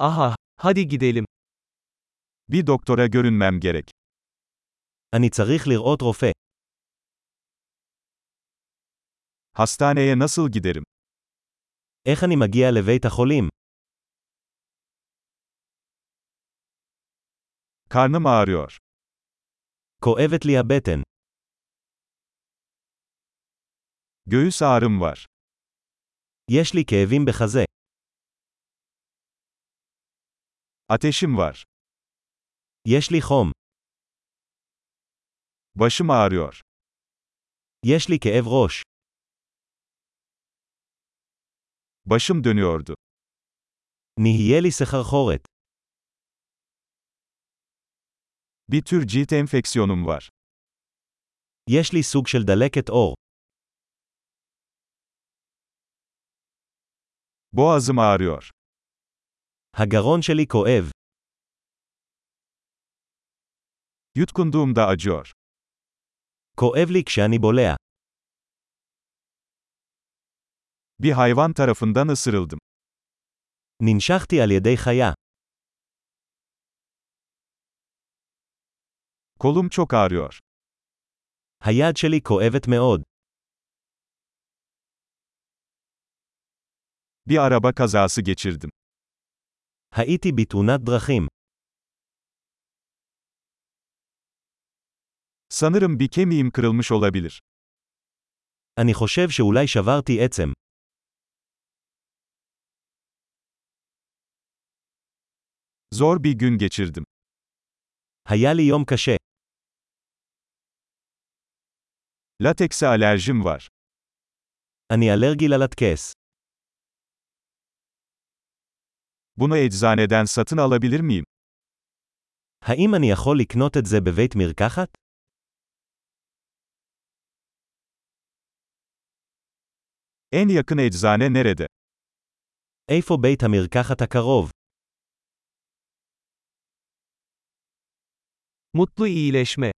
Aha, hadi gidelim. Bir doktora görünmem gerek. אני צריך לראות רופא. Hastaneye nasıl giderim? איך אני מגיע לבית החולים? Karnım ağrıyor. כואבת לי הבטן. Göğüs ağrım var. יש לי כאבים בחזה. Ateşim var. יש לי חום. Başım ağrıyor. יש לי כאב ראש. Başım dönüyordu. נהיה לי סחרחורת. Bir tür cilt enfeksiyonum var. יש לי סוג של דלקת עור. Boğazım ağrıyor. הגרון שלי כואב. Yutkunduğumda acıyor. כואב לי כשאני בולע. Bir hayvan tarafından ısırıldım. ננשכתי על ידי חיה. Kolum çok ağrıyor. היד שלי כואבת מאוד. Bir araba kazası geçirdim. הייתי בתאונת דרכים. Sanırım bir kemiğim kırılmış olabilir. אני חושב שאולי שברתי עצם. Zor bir gün geçirdim. היה לי יום קשה. Latekse alerjim var. אני אלרגי ללטקס. Bunu eczaneden satın alabilir miyim? האם אני יכול לקנות את זה בבית מרקחת? En yakın eczane nerede? איפה בית המרקחת הקרוב? Mutlu iyileşme.